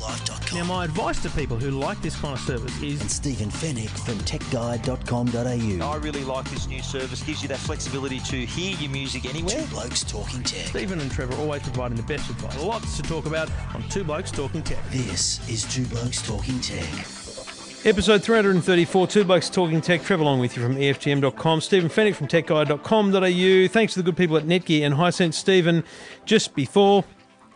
YourTechLife.com Now, my advice to people who like this kind of service is and Stephen Fenech from TechGuide.com.au. I really like this new service. Gives you that flexibility to hear your music anywhere. Two Blokes Talking Tech. Stephen and Trevor always providing the best advice. Lots to talk about on Two Blokes Talking Tech. This is Two Blokes Talking Tech. Episode 334, Two Blokes Talking Tech. Trevor along with you from EFTM.com. Stephen Fenech from TechGuide.com.au. Thanks to the good people at Netgear and Hisense. Stephen, just before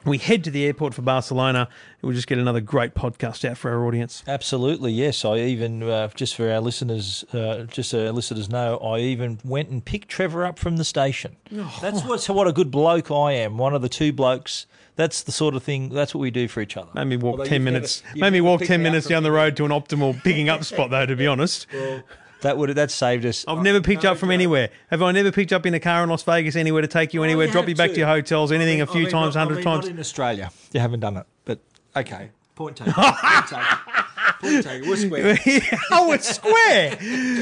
we head to the airport for Barcelona, we'll just get another great podcast out for our audience. Absolutely, yes. I even uh, just for our listeners, uh, just so our listeners know, I even went and picked Trevor up from the station. That's what what a good bloke I am. One of the two blokes. That's the sort of thing. That's what we do for each other. Made me walk Although 10 minutes. never- made me walk 10 me minutes down the road to an optimal picking up spot, though, to be honest. That would that saved us. I've never picked up from anywhere. Have I never picked up in a car in Las Vegas anywhere to take you anywhere, you drop you back to to. your hotels, anything a few mean, times, not- I hundred mean, times? Not in Australia, you haven't done it, but okay. Point taken. Point taken. Point taken. We're square. oh, it's square.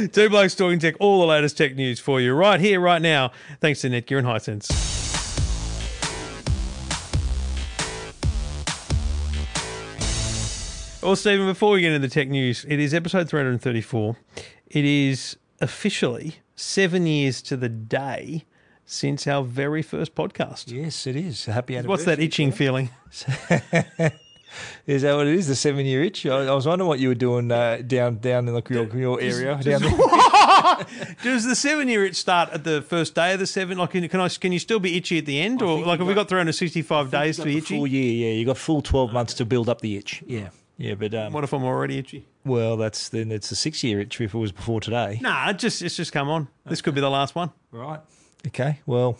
Two blokes talking tech, all the latest tech news for you right here, right now. Thanks to Netgear and Hisense. Well, Stephen, before we get into the tech news, it is episode 334. It is officially seven years to the day since our very first podcast. Yes, it is. Happy anniversary. What's that itching feeling? Is that what it is? The seven year itch? I, I was wondering what you were doing uh, down down in like your, your area. down there. Does the seven year itch start at the first day of the seven? Like, can, can I? Can you still be itchy at the end, or like have we got- got 365 days to be itchy? Full year, yeah. You got full twelve months to build up the itch. Yeah, yeah. But um, What if I'm already itchy? well, that's then it's a six year itch if it was before today. Nah, it just it's just come on. This could be the last one. Right. Okay. Well,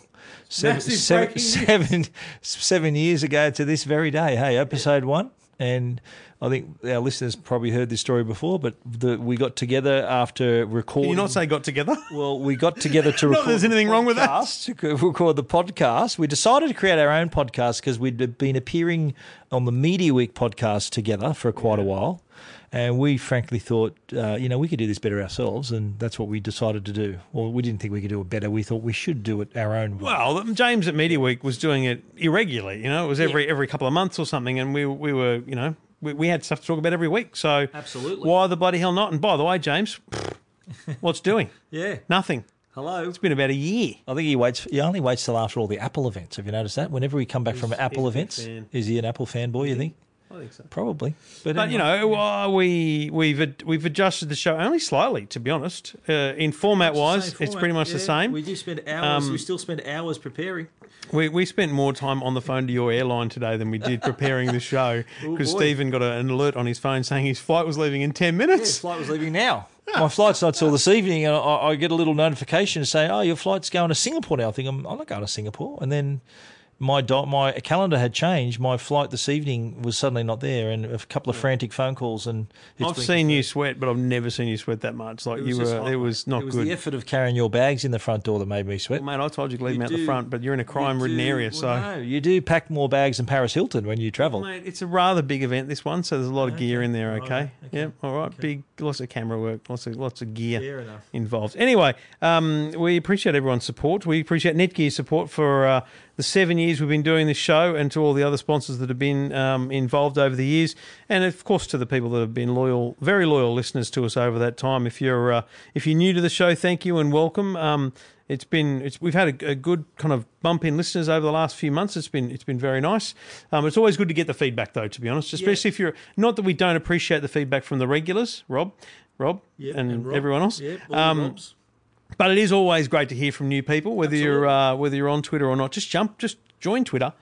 seven, Massive seven, breaking news. seven, seven years ago to this very day. Hey, episode one, and I think our listeners probably heard this story before, but the, we got together after recording. Can you not say got together? Well, we got together to record. there's anything the wrong with that. To record the podcast. We decided to create our own podcast because we'd been appearing on the Media Week podcast together for quite a while. And we frankly thought, uh, you know, we could do this better ourselves. And that's what we decided to do. Well, we didn't think we could do it better. We thought we should do it our own way. Well, James at Media Week was doing it irregularly. You know, it was every every couple of months or something, and we we were you know we, we had stuff to talk about every week. So Absolutely. why the bloody hell not? And by the way, James, what's doing? yeah. Nothing. Hello. It's been about a year. I think he waits. He only waits till after all the Apple events. Have you noticed that? Whenever we come back from Apple he's a big events, fan. is he an Apple fanboy? You think? I think so. Probably. But, But you anyway. know, uh, we we've we've adjusted the show only slightly, to be honest. Uh, in format wise, it's pretty much the same. We do spend hours. Um, we still spend hours preparing. We we spent more time on the phone to your airline today than we did preparing the show because boy. Stephen got an alert on his phone saying his flight was leaving in ten His minutes. flight was leaving now. My flight's not till this evening, and I, I get a little notification saying, "Oh, your flight's going to Singapore now." I think I'm, I'm not going to Singapore, and then my do- my calendar had changed. My flight this evening was suddenly not there, and a couple of frantic phone calls. And it's I've seen you sweat, but I've never seen you sweat that much. Like you were, it was not It was good. the effort of carrying your bags in the front door that made me sweat. Mate, I told you to leave You them out the front, but you're in a crime-ridden do- area, well, so. no, you do pack more bags than Paris Hilton when you travel. Mate, it's a rather big event this one, so there's a lot of gear in there. Right, Okay, okay, yeah, all right, big, lots of camera work, lots of lots of gear involved. Anyway, um, we appreciate everyone's support. We appreciate Netgear's support for uh, the seven years we've been doing this show, and to all the other sponsors that have been um, involved over the years, and of course to the people that have been loyal, very loyal listeners to us over that time. If you're uh, if you're new to the show, thank you and welcome. Um, it's been it's, we've had a, a good kind of bump in listeners over the last few months. It's been it's been very nice. Um, it's always good to get the feedback though, to be honest, especially if you're not that we don't appreciate the feedback from the regulars, Rob, Rob, and, everyone else. Um, but it is always great to hear from new people, whether you're uh, whether you're on Twitter or not. Just jump, just join Twitter.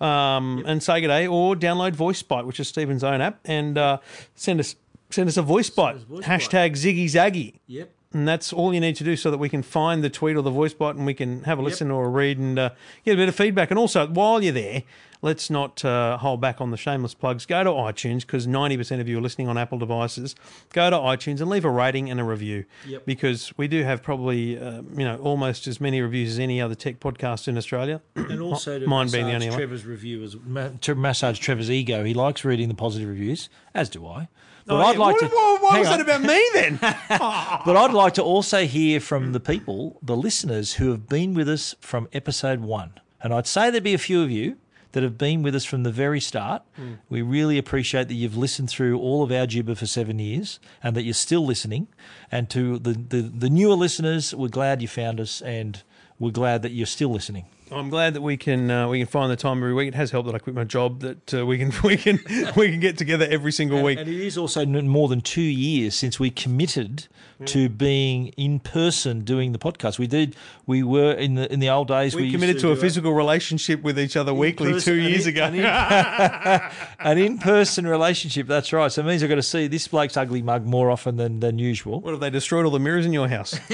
Um, and say good day, or download Voice Bite, which is Stephen's own app, and uh, send us send us a voice bite. voice Hashtag Ziggy Zaggy. Yep. And that's all you need to do so that we can find the tweet or the voice bite and we can have a listen or a read and uh, get a bit of feedback. And also, while you're there, let's not uh, hold back on the shameless plugs. Go to iTunes because 90% of you are listening on Apple devices. Go to iTunes and leave a rating and a review Yep. because we do have probably, uh, you know, almost as many reviews as any other tech podcast in Australia. And also to Mine being the only one. Trevor's review as ma- to massage Trevor's ego. He likes reading the positive reviews, as do I. But Oh, I'd yeah. like What- to. what- hang was on. that about me then? But I'd like to also hear from the people, the listeners who have been with us from episode one. And I'd say there'd be a few of you that have been with us from the very start. Hmm. We really appreciate that you've listened through all of our gibber for seven years and that you're still listening. And to the, the, the newer listeners, we're glad you found us and we're glad that you're still listening. I'm glad that we can uh, we can find the time every week. It has helped that I quit my job. That uh, we can we can we can get together every single week. And it is also more than two years since we committed to being in person doing the podcast. We did. We were in the in the old days. We used committed to a do it- physical relationship with each other weekly person- two and years in- ago. and in- an in-person relationship. That's right. So it means I've got to see this bloke's ugly mug more often than than usual. what have they destroyed all the mirrors in your house?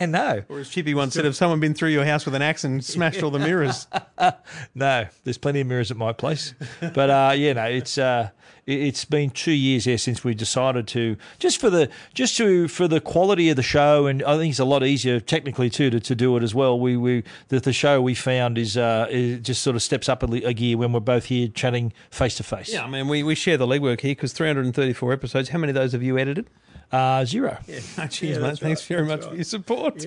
No, Or as Chippy once said, have someone been through your house with an axe and smashed all the mirrors? no, there's plenty of mirrors at my place. But uh, yeah, no, it's uh, it- it's been two years here since we decided to just for the just to for the quality of the show, and I think it's a lot easier technically too to, to do it as well. We we the, the show we found is uh, it just sort of steps up a, a gear when we're both here chatting face to face. Yeah, I mean, we, we share the legwork here because 334 episodes. How many of those have you edited? Uh, zero. Oh, cheers, mate. Thanks very much for your support.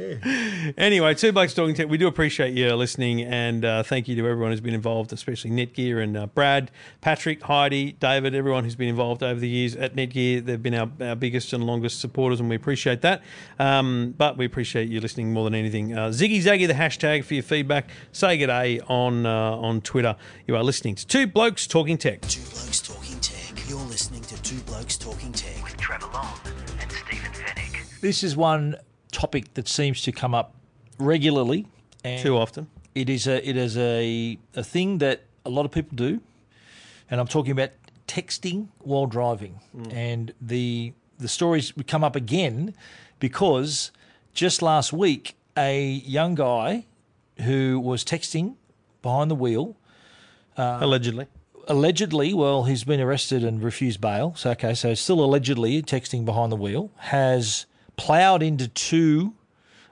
Anyway, Two Blokes Talking Tech, we do appreciate you listening and uh, thank you to everyone who's been involved, especially Netgear and uh, Brad, Patrick, Heidi, David, everyone who's been involved over the years at Netgear. They've been our, our biggest and longest supporters and we appreciate that. Um, but we appreciate you listening more than anything. Uh, Ziggy Zaggy, the hashtag for your feedback. Say good day on, uh, on Twitter. You are listening to Two Blokes Talking Tech. Two Blokes Talking Tech. You're listening to Two Blokes Talking Tech. with Trevor Long and Stephen Fenech. This is one topic that seems to come up regularly. And Too often. It is a it is a a thing that a lot of people do, and I'm talking about texting while driving. Mm. And the the stories come up again because just last week a young guy who was texting behind the wheel uh, Allegedly. allegedly, well, he's been arrested and refused bail. So, okay, so still allegedly texting behind the wheel, has ploughed into two,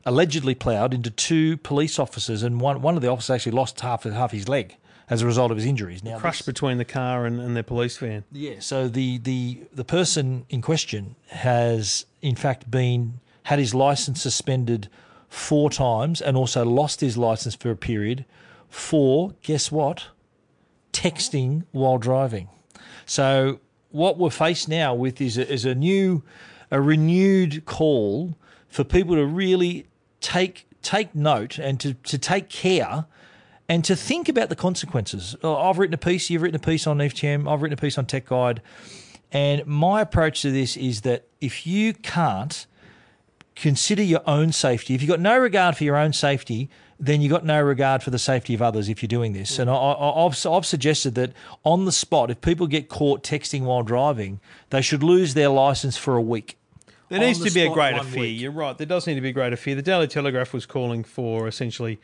allegedly ploughed into two police officers, and one, one of the officers actually lost half, half his leg as a result of his injuries. Now, Crushed this- between the car and, and their police van. yeah. So the, the the person in question has in fact been had his license suspended four times and also lost his license for a period for guess what? Texting while driving. So what we're faced now with is a, is a new, a renewed call for people to really take take note and to, to take care and to think about the consequences. Oh, I've written a piece, you've written a piece on FTM, I've written a piece on Tech Guide, and my approach to this is that if you can't consider your own safety, if you've got no regard for your own safety, then you've got no regard for the safety of others if you're doing this. And I, I've suggested that on the spot, if people get caught texting while driving, they should lose their license for a week. There needs the to be a greater fear. week. You're right. There does need to be a greater fear. The Daily Telegraph was calling for essentially,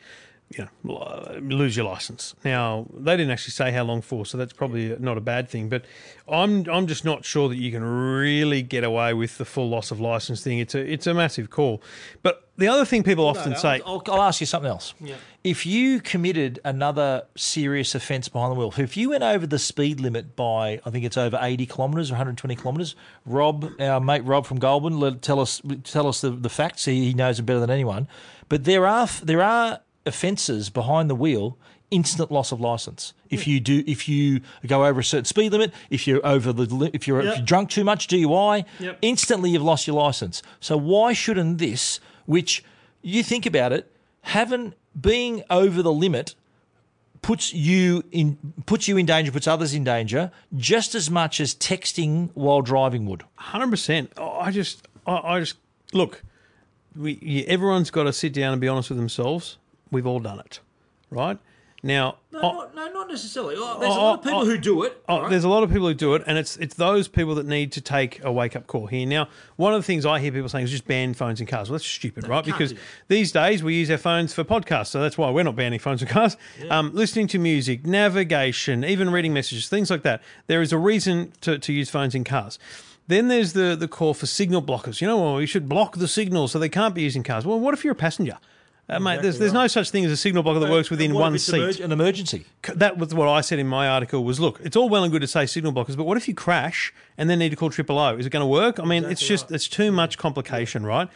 you know, lose your license. Now they didn't actually say how long for, so that's probably not a bad thing. But I'm I'm just not sure that you can really get away with the full loss of license thing. It's a it's a massive call. But the other thing people often say, I'll, I'll ask you something else. Yeah. If you committed another serious offence behind the wheel, if you went over the speed limit by, I think it's over 80 kilometres or 120 kilometres, Rob, our mate Rob from Goulburn, let, tell us tell us the, the facts. He, he knows it better than anyone. But there are there are offences behind the wheel. Instant loss of license if you do if you go over a certain speed limit if you're over the if you're, if you're drunk too much DUI Yep. instantly you've lost your license. So why shouldn't this, which you think about it, having being over the limit puts you in puts you in danger, puts others in danger, just as much as texting while driving would. hundred percent. I just I, I just look. We, everyone's got to sit down and be honest with themselves. We've all done it, right? Now, No, oh, not, no, not necessarily. Oh, there's Oh, a lot of oh, people oh, who do it. Oh, right? there's a lot of people who do it, and it's it's those people that need to take a wake up call here. Now, one of the things I hear people saying is just ban phones in cars. Well, that's stupid, right? Because these days we use our phones for podcasts, so that's why we're not banning phones in cars. Um, listening to music, navigation, even reading messages, things like that. There is a reason to, to use phones in cars. Then there's the the call for signal blockers. You know, well, you should block the signal so they can't be using cars. Well, what if you're a passenger? Uh, mate, there's, there's no such thing as a signal blocker that works within one seat emerg- an emergency. that was what I said in my article was look, it's all well and good to say signal blockers, but what if you crash and then need to call triple O? Is it going to work? I mean, it's just it's too much complication, right?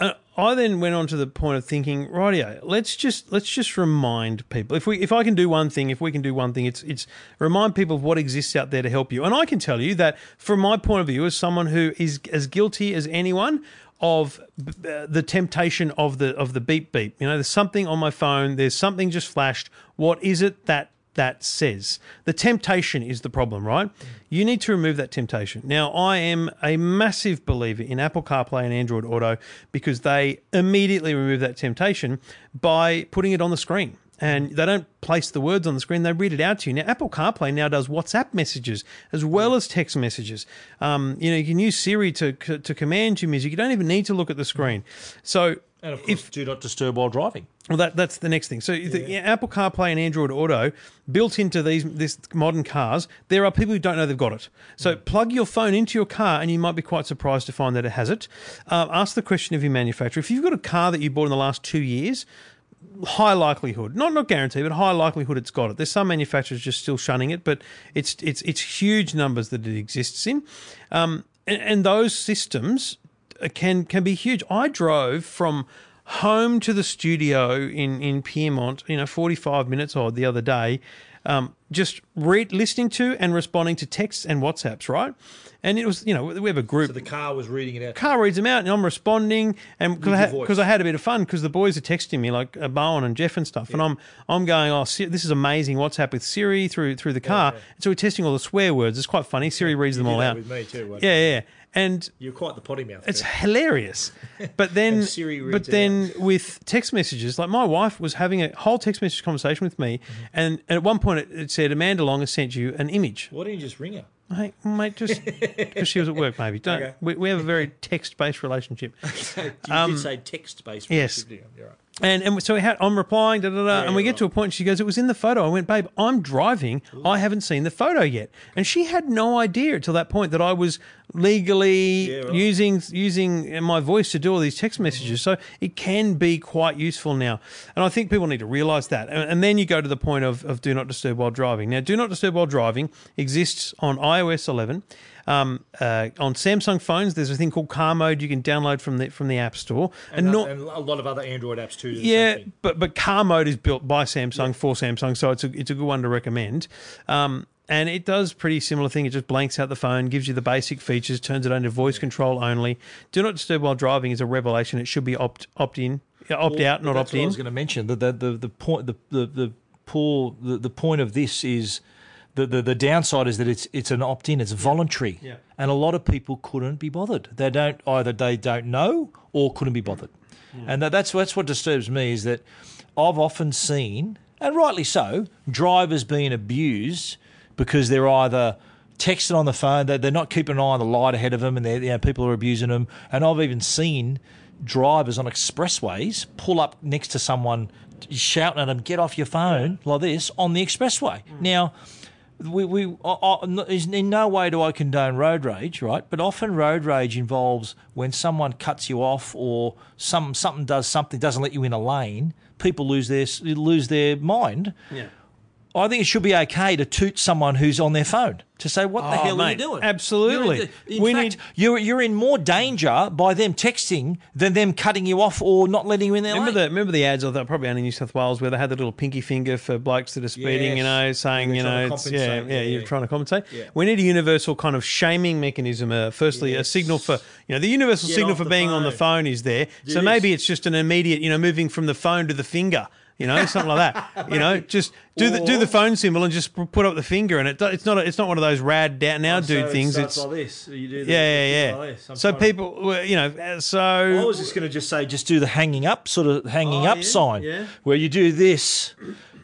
Uh, I then went on to the point of thinking, rightio, let's just let's just remind people if we if I can do one thing, if we can do one thing, it's it's remind people of what exists out there to help you. And I can tell you that from my point of view, as someone who is as guilty as anyone of uh, the temptation of the of the beep beep, you know, there's something on my phone, there's something just flashed. What is it that that says. The temptation is the problem, right? You need to remove that temptation. Now, I am a massive believer in Apple CarPlay and Android Auto because they immediately remove that temptation by putting it on the screen. And they don't place the words on the screen; they read it out to you. Now, Apple CarPlay now does WhatsApp messages as well as text messages. Um, you know, you can use Siri to to command your music. You don't even need to look at the screen. So, And of course, do not disturb while driving. well, that, that's the next thing. So the yeah, Apple CarPlay and Android Auto built into these this modern cars, there are people who don't know they've got it. So plug your phone into your car, and you might be quite surprised to find that it has it. Uh, ask the question of your manufacturer if you've got a car that you bought in the last two years. High likelihood, not not guaranteed, but high likelihood it's got it. There's some manufacturers just still shunning it, but it's it's it's huge numbers that it exists in, um, and, and those systems can can be huge. I drove from home to the studio in in Pyrmont, you know, 45 minutes odd the other day, um, just read, listening to and responding to texts and WhatsApps, right? And it was, you know, we have a group. So the car was reading it out. car reads them out and I'm responding and because I, I had a bit of fun because the boys are texting me like uh, Bowen and Jeff and stuff. And I'm I'm going oh this is amazing WhatsApp with Siri through through the car. and so we're testing all the swear words. It's quite funny. Siri reads them did all out. with me too, yeah yeah and You're quite the potty mouth. it's hilarious. But then, but then with text messages, like my wife was having a whole text message conversation with me, Mm-hmm. and, and at one point it, it said Amanda Long has sent you an image. Why didn't you just ring her? Hey, mate, just because she was at work, maybe. Don't Okay. we, we have a very text based relationship. You Um, did say text based. yes. You're right. And, and so we had, I'm replying, da, da, da, and we get to a point. She goes, "It was in the photo." I went, "Babe, I'm driving. I haven't seen the photo yet." And she had no idea until that point that I was legally Yeah, right. using using my voice to do all these text messages. Mm-hmm. So it can be quite useful now, and I think people need to realise that. And, and then you go to the point of, of do not disturb while driving. Now, do not disturb while driving exists on iOS 11. Um, uh, on Samsung phones, there's a thing called Car Mode you can download from the from the App Store, And, not- and a lot of other Android apps too. yeah, but but car mode is built by Samsung for Samsung, so it's a it's a good one to recommend. Um, and it does pretty similar thing. It just blanks out the phone, gives you the basic features, turns it on to voice control only. Do not disturb while driving is a revelation. It should be opt opt in, yeah, opt out, not opt what I was going to mention that the, the the point the the the poor the, the point of this is the, the the downside is that it's it's an opt in. It's voluntary. Yeah. And a lot of people couldn't be bothered. They don't either they don't know or couldn't be bothered. And that, that's that's what disturbs me is that I've often seen and rightly so drivers being abused because they're either texting on the phone that they're not keeping an eye on the light ahead of them and you know, people are abusing them and I've even seen drivers on expressways pull up next to someone shouting at them get off your phone like this on the expressway mm. now we, we uh, uh, I, is- in no way do I condone road rage, right? But often road rage involves when someone cuts you off or some something does something doesn't let you in a lane. People lose their lose their mind. Yeah. I think it should be okay to toot someone who's on their phone to say, "What the Oh, hell are you doing?" absolutely. You're in, the- in We fact, need- you're you're in more danger by them texting than them cutting you off or not letting you in their Remember lane. the remember the ads of that probably only in New South Wales where they had the little pinky finger for blokes that are speeding, you know, saying you know, it's, yeah, yeah, yeah, you're trying to compensate. Yeah. We need a universal kind of shaming mechanism. Uh, firstly, a signal for you know the universal Get signal for the being on the phone. phone is there. so maybe it's just an immediate, you know, moving from the phone to the finger. You know, something like that. You know, just do the do the phone symbol and just put up the finger, and it do- it's not a, it's not one of those rad down now dude things. It's like this. You do yeah, yeah, yeah. So people, were, you know, uh, so I was just going to just say, just do the hanging up sort of hanging Oh, up yeah, sign, yeah. where you do this,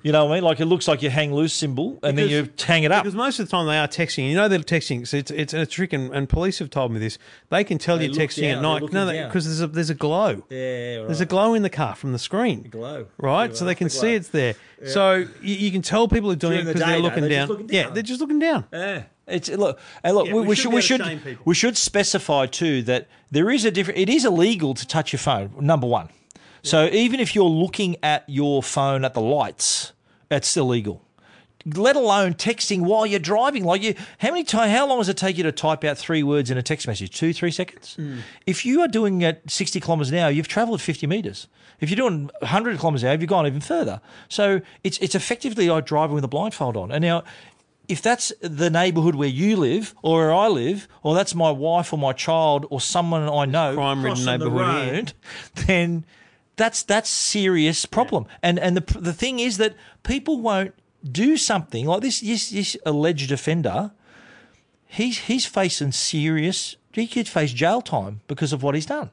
You know what I mean? Like it looks like you hang loose symbol and then you hang it up. Because most of the time they are texting. You know they're texting. So it's it's a trick, and, and police have told me this. They can tell They you're texting down, at night. looking No, because there's a there's a glow. Yeah, right. There's a glow in the car from the screen. glow. Right, so they can see it's there. So you, you can tell people are doing During it because day, they're looking they're down. just looking Yeah, down. they're just looking down. Yeah. It's look and look. Yeah, we, we we should should we should we should specify too that there is a different. It is illegal to touch your phone. Number one. So even if you're looking at your phone at the lights, it's illegal. Let alone texting while you're driving. Like you, how many time? How long does it take you to type out three words in a text message? Two, three seconds. Hmm. If you are doing it 60 kilometers an hour, you've travelled 50 meters. If you're doing 100 kilometers an hour, you've gone even further. So it's it's effectively like driving with a blindfold on. And now, if that's the neighbourhood where you live or where I live, or that's my wife or my child or someone I know, Crime-ridden crossing the neighbourhood then that's that's serious problem. And and the the thing is that people won't do something like this. This, this alleged offender, he's he's facing serious. He could face jail time because of what he's done.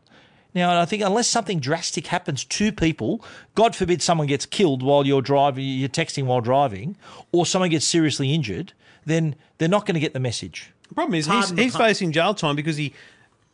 Now, I think unless something drastic happens to people, God forbid someone gets killed while you're driving, you're texting while driving, or someone gets seriously injured, then they're not going to get the message. The problem is he's, Pardon the he's facing jail time because he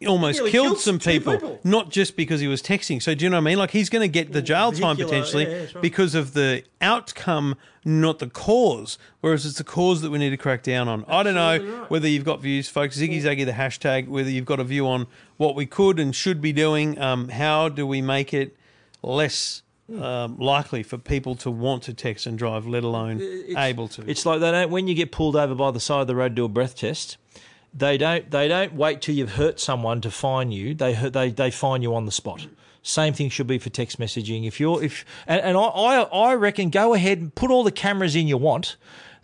almost Nearly killed killed some people, people. not just because he was texting. So do you know what I mean? Like he's going to get the jail time potentially yeah, yeah, right. because of the outcome, not the cause. Whereas it's the cause that we need to crack down on. I don't know whether you've got views, folks. Ziggy Zaggy, the hashtag. Whether you've got a view on what we could and should be doing. Um, how do we make it less? Um, likely for people to want to text and drive, let alone able to. It's like they don't when you get pulled over by the side of the road to do a breath test. They don't. They don't wait till you've hurt someone to fine you. They they they fine you on the spot. Same thing should be for text messaging. If you're if and, and I, I reckon go ahead and put all the cameras in you want.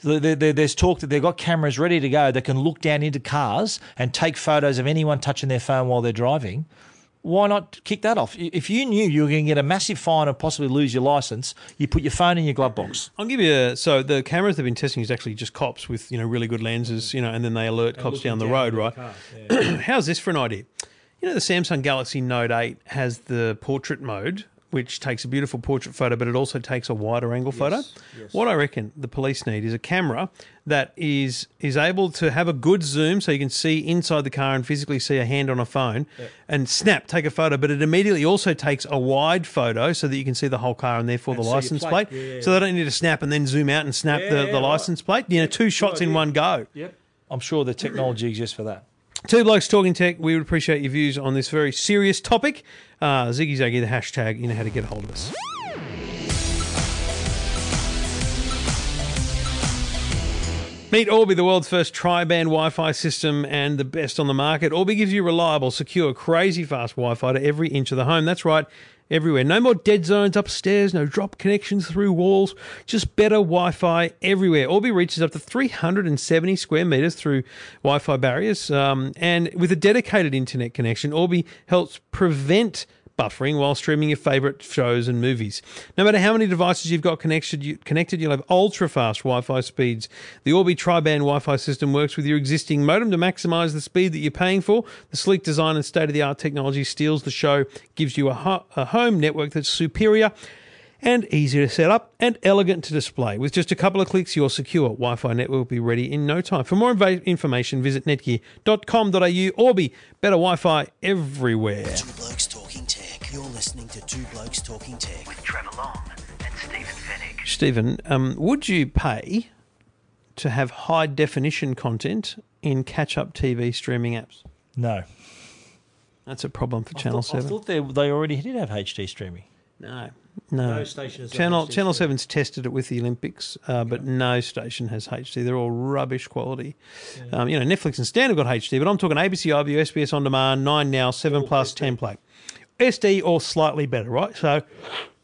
There- there- there- There's talk that they've got cameras ready to go that can look down into cars and take photos of anyone touching their phone while they're driving. Why not kick that off? If you knew you were going to get a massive fine and possibly lose your license, you put your phone in your glove box. I'll give you a, so the cameras they've been testing is actually just cops with you know really good lenses, you know, and then they alert cops down the road, right? How's this for an idea? You know, the Samsung Galaxy Note 8 has the portrait mode, which takes a beautiful portrait photo, but it also takes a wider angle photo. What I reckon the police need is a camera that is is able to have a good zoom, so you can see inside the car and physically see a hand on a phone, and snap, take a photo. But it immediately also takes a wide photo, so that you can see the whole car and therefore the license plate. plate. Yeah, yeah, So they don't need to snap and then zoom out and snap Yeah, the, yeah, the right. license plate. You know, two shots in one go. Yep. I'm sure the technology exists for that. Two blokes talking tech. We would appreciate your views on this very serious topic. Uh, Ziggy Zaggy, the hashtag. You know how to get a hold of us. Meet Orbi, the world's first tri-band Wi-Fi system and the best on the market. Orbi gives you reliable, secure, crazy fast Wi-Fi to every inch of the home. That's right, everywhere. No more dead zones upstairs, no drop connections through walls, just better Wi-Fi everywhere. Orbi reaches up to 370 square meters through Wi-Fi barriers, um, and with a dedicated internet connection, Orbi helps prevent buffering while streaming your favorite shows and movies. No matter how many devices you've got connected, you, connected you'll have ultra fast Wi Fi speeds. The Orbi Tri Band Wi Fi system works with your existing modem to maximize the speed that you're paying for. The sleek design and state of the art technology steals the show, gives you a, ho- a home network that's superior. And easy to set up and elegant to display. With just a couple of clicks, your secure Wi Fi network will be ready in no time. For more inva- information, visit netgear.com.au Orbi better Wi Fi everywhere. Two Blokes Talking Tech. You're listening to Two Blokes Talking Tech. with Trevor Long and Stephen Fenech. Stephen, um, would you pay to have high definition content in catch up TV streaming apps? No. That's a problem for Channel I 7. thought they, they already did have HD streaming. no. No. No station has Channel HD Channel. 7's tested it with the Olympics, uh, but no station has HD. They're all rubbish quality. Um, you know, Netflix and Stan have got HD, but I'm talking ABC, iView, SBS On Demand, 9 Now, 7 Plus, 10 Play. SD or slightly better, right? So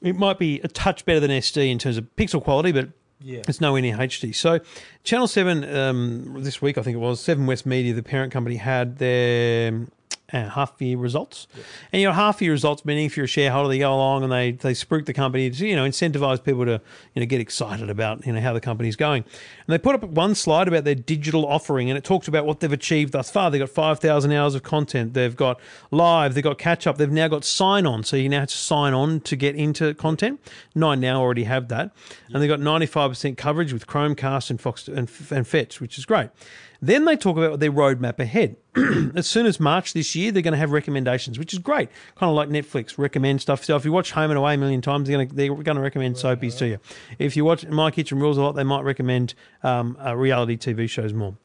it might be a touch better than SD in terms of pixel quality, but Yeah. it's nowhere near HD. So Channel 7, um, this week I think it was, 7 West Media, the parent company, had their uh, half year results. And you know, half year results meaning if you're a shareholder, they go along and they they spruik the company to you know incentivize people to you know get excited about you know how the company's going. And they put up one slide about their digital offering, and it talks about what they've achieved thus far. They've got five thousand hours of content. They've got live. They've got catch up. They've now got sign on, so you now have to sign on to get into content. Nine now already have that, and they've got ninety five percent coverage with Chromecast and Fox and, and Fetch, which is great. Then they talk about their roadmap ahead. as soon as March this year, they're going to have recommendations, which is great. Kind of like Netflix recommend stuff. So if you watch Home and Away a million times, they're going to, they're going to recommend soapies to you. If you watch My Kitchen Rules a lot, they might recommend um, uh, reality TV shows more.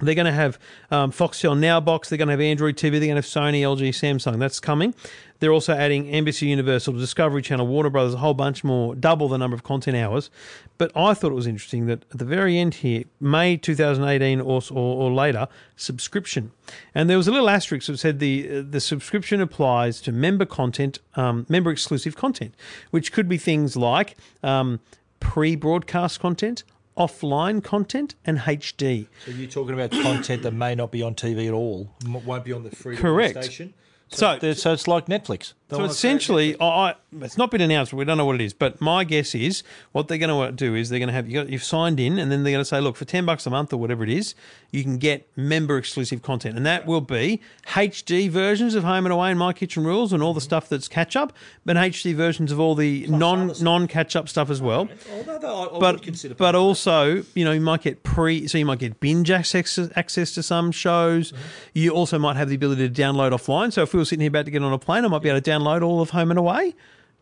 They're going to have um, Foxtel Now box. They're going to have Android TV. They're going to have Sony, LG, Samsung. That's coming. They're also adding NBC Universal, Discovery Channel, Warner Brothers, a whole bunch more, double the number of content hours. But I thought it was interesting that at the very end here, May 2018 or, or, or later, subscription. And there was a little asterisk that said the the subscription applies to member content, um, member exclusive content, which could be things like um, pre broadcast content, offline content, and HD. So you're talking about content that may not be on TV at all, won't be on the free Correct. station. So- So, so it's like Netflix. So essentially, I, it's not been announced. We don't know what it is, but my guess is what they're going to do is they're going to have you got, you've signed in, and then they're going to say, look, for ten bucks a month or whatever it is, you can get member exclusive content, and that will be HD versions of Home and Away and My Kitchen Rules and all the stuff that's catch up, but HD versions of all the non non catch up stuff as well. Netflix. No, no, I, I would But consider but also you know you might get pre so you might get binge access access to some shows. Mm-hmm. You also might have the ability to download offline. So if we were sitting here about to get on a plane, I might be able to download all of Home and Away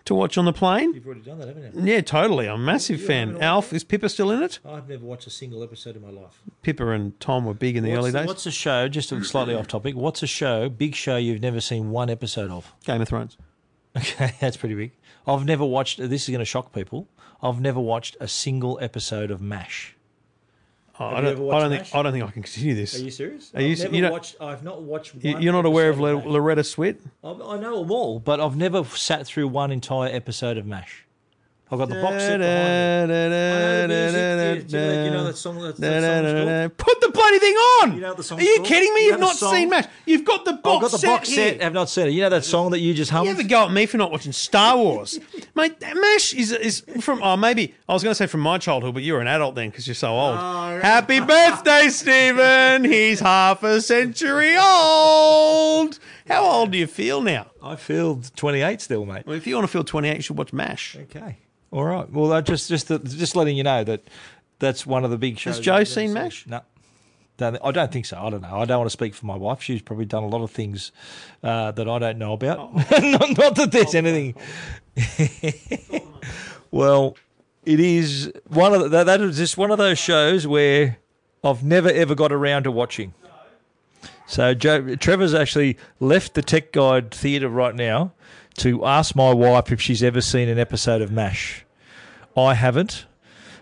to watch on the plane. You've already done that, haven't you? Yeah, totally. I'm a massive fan. Alf is Pippa still in it? I've never watched a single episode in my life. Pippa and Tom were big in the what's, early days. What's a show, just slightly off topic, what's a show, big show you've never seen one episode of? Game of Thrones. Okay, that's pretty big. I've never watched, this is going to shock people, I've never watched a single episode of MASH. Oh, I don't. I don't MASH? think. I don't think I can continue this. Are you serious? Are you I've se- never you don't- watched, I've not watched You- one You're not aware of episode Lo- Loretta Swit? I I know them all, but I've never sat through one entire episode of MASH. I've got the box set behind me. I know the music. Do you, you know that song? That, that song's called? Put the bloody thing on! You know what the song's Are you called? kidding me? You You've know the not song? seen MASH. You've got the box I've got the set box here. set. I've not seen it. You know that song that you just hummed? You ever go at me for not watching Star Wars, mate? MASH is is from. Oh, maybe I was going to say from my childhood, but you were an adult then because you're so old. Oh, Happy birthday, Stephen! He's half a century old. How old do you feel now? I feel 28 still, mate. Well, if you want to feel 28, you should watch MASH. Okay. All right. Well, I just just just letting you know that that's one of the big shows. Joe I've never seen MASH? No. Don't, I don't think so. I don't know. I don't want to speak for my wife. She's probably done a lot of things uh, that I don't know about. Oh. not, not that there's anything. well, it is one of the, that, that is just one of those shows where I've never ever got around to watching. So Joe, Trevor's actually left the Tech Guide Theatre right now to ask my wife if she's ever seen an episode of MASH. I haven't,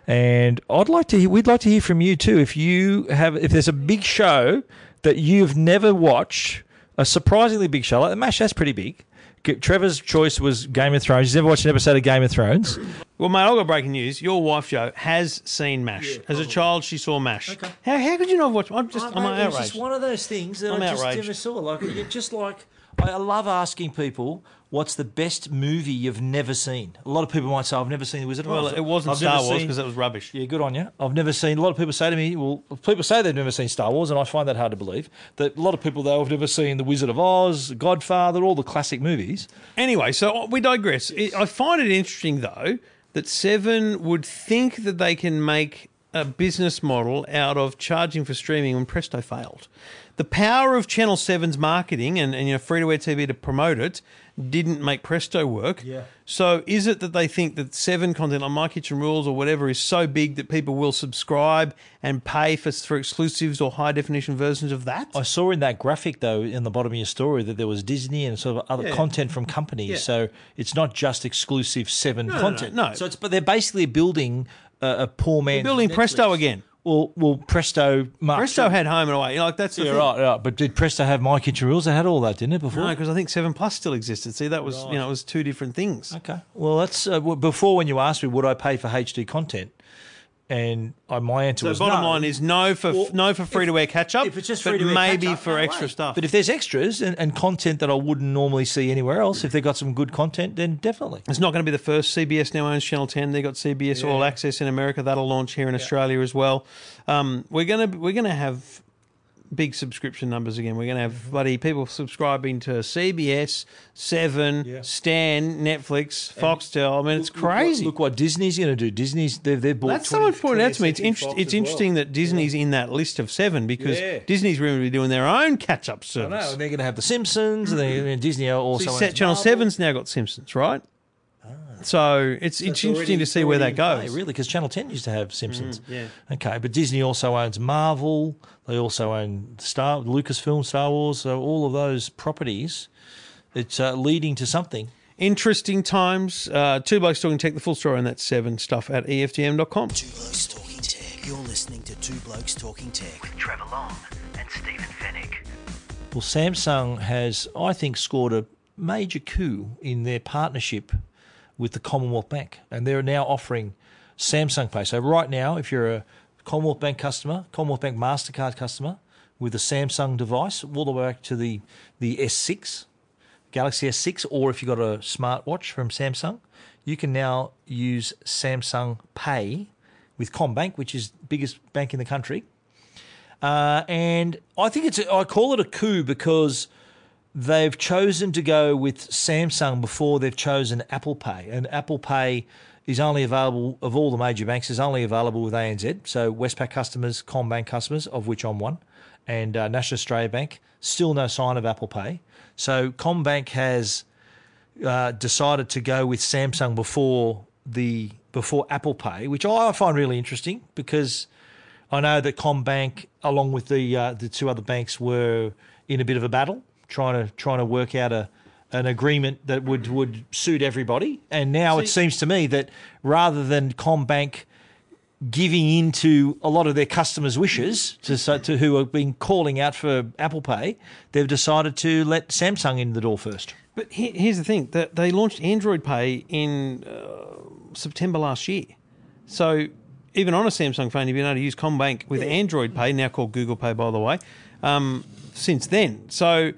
and I'd like to. We'd like to hear from you too. If you have, if there's a big show that you've never watched, a surprisingly big show like the MASH, that's pretty big. G- Trevor's choice was Game of Thrones. He's never watched an episode of Game of Thrones. Well, mate, I've got breaking news. Your wife, Joe, has seen MASH. As a child, she saw MASH. Okay. How, how could you not watch? I'm just, Oh, I'm mate, It's just one of those things that I'm I just outraged. never saw. Like, you're just like, I I love asking people, what's the best movie you've never seen? A lot of people might say, I've never seen The Wizard of Oz. Well, it wasn't I've Star Wars because that was rubbish. Yeah, good on you. I've never seen. A lot of people say to me, "Well, people say they've never seen Star Wars," and I find that hard to believe. That a lot of people though have never seen The Wizard of Oz, Godfather, all the classic movies. Anyway, so uh, we digress. It, I find it interesting, though, that Seven would think that they can make a business model out of charging for streaming when Presto failed. The power of Channel 7's marketing and, and you know free to air TV to promote it didn't make Presto work. Yeah. So is it that they think that Seven content on My Kitchen Rules or whatever is so big that people will subscribe and pay for, for exclusives or high definition versions of that? I saw in that graphic though in the bottom of your story that there was Disney and sort of other Yeah. content from companies. Yeah. So it's not just exclusive Seven no, content. no. So it's but they're basically building a, a poor man. building Presto again. Well, well, Presto. Mark Presto had home and away. You know, like that's the Yeah, thing. right, right. But did Presto have My Kitchen Rules? They had all that, didn't it? Before. No, because I think Seven Plus still existed. See, that was you know it was two different things. Okay. Well, that's uh, before when you asked me would I pay for HD content, and uh, my answer So was bottom no. line is no for Well, no for free to wear catch up. if it's just but free-to-air maybe catch-up, for no extra way. stuff. But if there's extras and, and content that I wouldn't normally see anywhere else, if they've got some good content, then definitely. It's not going to be the first. CBS now owns Channel Ten. They got CBS All Access in America. That'll launch here in Australia as well. Um, we're gonna we're gonna have big subscription numbers again. We're gonna have mm-hmm. bloody people subscribing to CBS, Seven, Yeah. Stan, Netflix, Foxtel. I mean, it's crazy. Look what Disney's going to do. Disney's they've, they've bought. That's 20 someone pointed out to me. It's inter- it's as well. interesting that Disney's in that list of seven because Yeah. Disney's going to be doing their own catch up service. I know, they're going to have The Simpsons, and, they, mm-hmm. and Disney also. See, owns Channel Marvel. Seven's now got Simpsons, right? So it's it's It's interesting to see where that already in play, goes. really, because Channel 10 used to have Simpsons. yeah. Okay, but Disney also owns Marvel. They also own the Star Lucasfilm, Star Wars. So all of those properties, it's uh, leading to something. Interesting times. Uh, two blokes talking tech. The full story on that seven stuff at EFTM.com. Two Blokes Talking Tech. You're listening to Two Blokes Talking Tech. with Trevor Long and Stephen Fenech. Well, Samsung has, I think, scored a major coup in their partnership with the Commonwealth Bank, and they're now offering Samsung Pay. So right now, if you're a Commonwealth Bank customer, Commonwealth Bank Mastercard customer with a Samsung device, all the way back to the the S6, Galaxy S6, or if you've got a smartwatch from Samsung, you can now use Samsung Pay with CommBank, which is the biggest bank in the country. Uh, and I think it's a, I call it a coup because they've chosen to go with Samsung before they've chosen Apple Pay, and Apple Pay is only available of all the major banks is only available with ANZ. So Westpac customers, CommBank customers, of which I'm one, and uh, National Australia Bank. Still no sign of Apple Pay. So CommBank has uh, decided to go with Samsung before the before Apple Pay, which I find really interesting because I know that CommBank, along with the uh, the two other banks, were in a bit of a battle trying to trying to work out a an agreement that would would suit everybody. And now it seems to me that rather than CommBank giving in to a lot of their customers' wishes to, to who have been calling out for Apple Pay, they've decided to let Samsung in the door first. But here's the thing: that they launched Android Pay in uh, September last year. So even on a Samsung phone, you've been able to use CommBank with Android Pay, now called Google Pay, by the way. Um, since then, so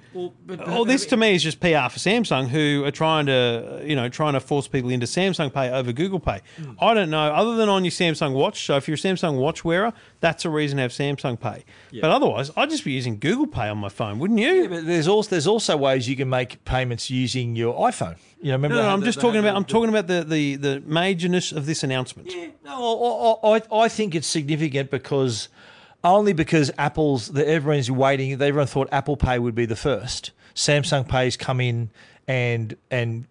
all this to me is just PR for Samsung, who are trying to, you know, trying to force people into Samsung Pay over Google Pay. Hmm. I don't know, other than on your Samsung Watch. So if you're a Samsung Watch wearer, that's a reason to have Samsung Pay. But otherwise, I'd just be using Google Pay on my phone, wouldn't you? But there's also there's also ways you can make payments using your iPhone. You know, remember No, no, I'm the- just talking about. the- I'm talking about the the the majorness of this announcement. Yeah, No, I, I, I think it's significant because only because Apple's that everyone's waiting. Everyone thought Apple Pay would be the first. Samsung Pay's come in and and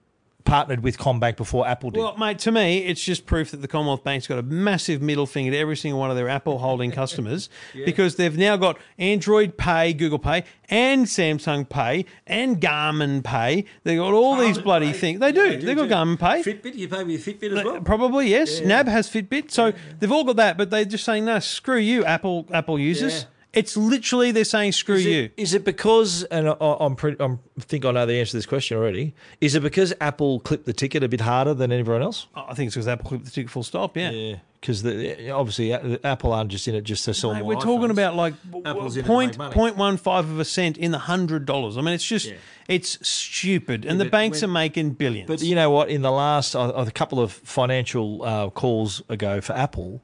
partnered with CommBank before Apple did. Well, mate, to me, it's just proof that the Commonwealth Bank's got a massive middle finger to every single one of their Apple holding customers because they've now got Android Pay, Google Pay, and Samsung Pay, and Garmin Pay. They've got all these bloody things. They do. They've got Garmin Pay. Fitbit, you pay with Fitbit as well. Probably yes. NAB has Fitbit, so they've all got that. But they're just saying, no, screw you, Apple Apple users. Yeah. It's literally they're saying screw Is you. Is it because, and I, I'm, pretty, I'm I think I know the answer to this question already. Is it because Apple clipped the ticket a bit harder than everyone else? I think it's because Apple clipped the ticket full stop. Yeah. Yeah, because obviously uh, Apple aren't just in it just to sell Mate, more. we're talking about like Apple's it point point one five of a cent in the hundred dollars. I mean, it's just it's stupid, and the banks are making billions. But you know what? In the last uh, a couple of financial uh, calls ago for Apple,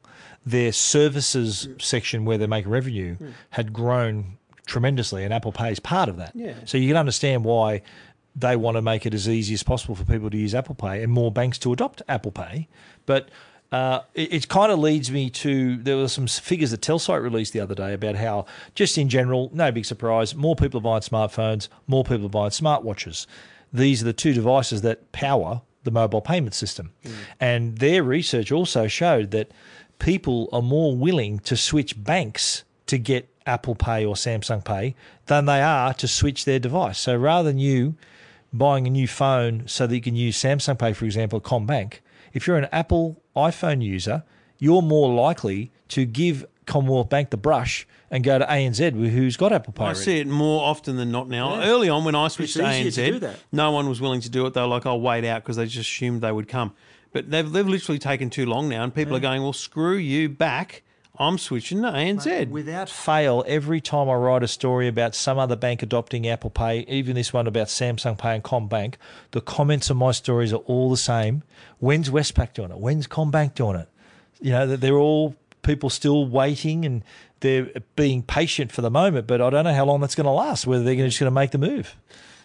their services section where they make revenue had grown tremendously, and Apple Pay is part of that. Yeah. So you can understand why they want to make it as easy as possible for people to use Apple Pay and more banks to adopt Apple Pay. But uh, it, it kind of leads me to there were some figures that Telsyte released the other day about how, just in general, no big surprise, more people are buying smartphones, more people are buying smartwatches. These are the two devices that power the mobile payment system. And their research also showed that people are more willing to switch banks to get Apple Pay or Samsung Pay than they are to switch their device. So rather than you buying a new phone so that you can use Samsung Pay, for example, CommBank, if you're an Apple iPhone user, you're more likely to give Commonwealth Bank the brush and go to ANZ, who's got Apple Pay. I already. see it more often than not now. Early on, when I switched to easier to ANZ, no one was willing to do it. They were like, "I'll wait out" because they just assumed they would come. But they've, they've literally taken too long now, and people are going, well, screw you back. I'm switching to ANZ. Without fail, every time I write a story about some other bank adopting Apple Pay, even this one about Samsung Pay and CommBank, the comments on my stories are all the same. When's Westpac doing it? When's CommBank doing it? You know, that they're all people still waiting and they're being patient for the moment, but I don't know how long that's going to last, whether they're just going to make the move.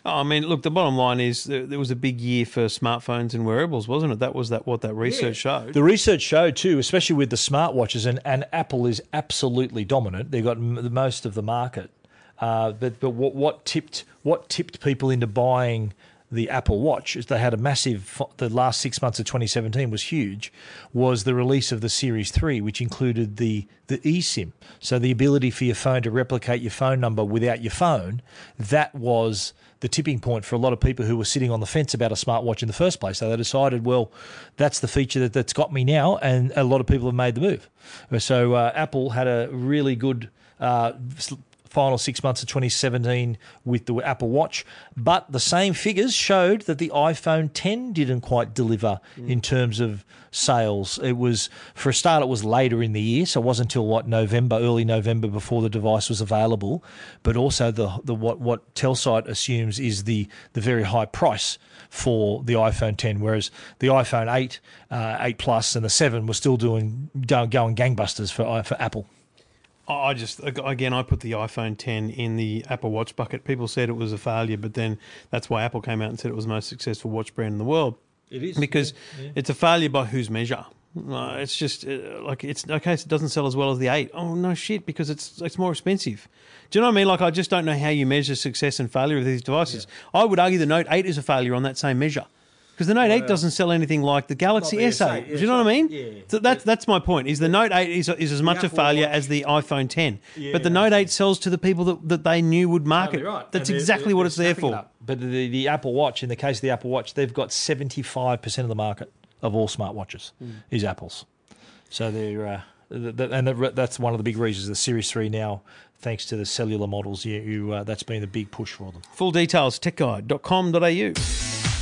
Oh, I mean, look, the bottom line is there, there was a big year for smartphones and wearables, wasn't it? That was that what that research showed. The research showed too, especially with the smartwatches, and, and Apple is absolutely dominant. They've got m- the most of the market. Uh, but but what, what tipped what tipped people into buying the Apple Watch is they had a massive. The last six months of 2017 was huge. Was the release of the Series Three, which included the the eSIM, so the ability for your phone to replicate your phone number without your phone. That was the tipping point for a lot of people who were sitting on the fence about a smartwatch in the first place. So they decided, well, that's the feature that, that's got me now, and a lot of people have made the move. So uh, Apple had a really good. Uh, final six months of 2017 with the Apple Watch, but the same figures showed that the iPhone 10 didn't quite deliver in terms of sales. It was, for a start, it was later in the year, so it wasn't until what November, early November, before the device was available. But also the the what what Telsyte assumes is the the very high price for the iPhone 10, whereas the iPhone 8, uh, 8 Plus, and the 7 were still doing going gangbusters for for Apple. I just again I put the iPhone 10 in the Apple Watch bucket. People said it was a failure, but then that's why Apple came out and said it was the most successful watch brand in the world. It is because it's a failure by whose measure. Uh, it's just uh, like it's okay. It doesn't sell as well as the eight. Oh no, shit! Because it's it's more expensive. Do you know what I mean? Like I just don't know how you measure success and failure of these devices. I would argue the Note Eight is a failure on that same measure. Because the Note 8 doesn't sell anything like the Galaxy the S8. S8, Do you know what I mean? yeah. So that's that's my point. Is the Note 8 is, is as much a failure Watch. as the iPhone 10. Yeah, but the Note 8 sells to the people that, that they knew would market. Totally right. That's And exactly they're- what they're it's there snapping it for. But the, the Apple Watch, in the case of the Apple Watch, they've got 75% of the market of all smartwatches is Apple's. So they're, uh, th- th- and that- that's one of the big reasons the Series 3 now, thanks to the cellular models, you, you, uh, that's been the big push for them. Full details, techguide.com.au.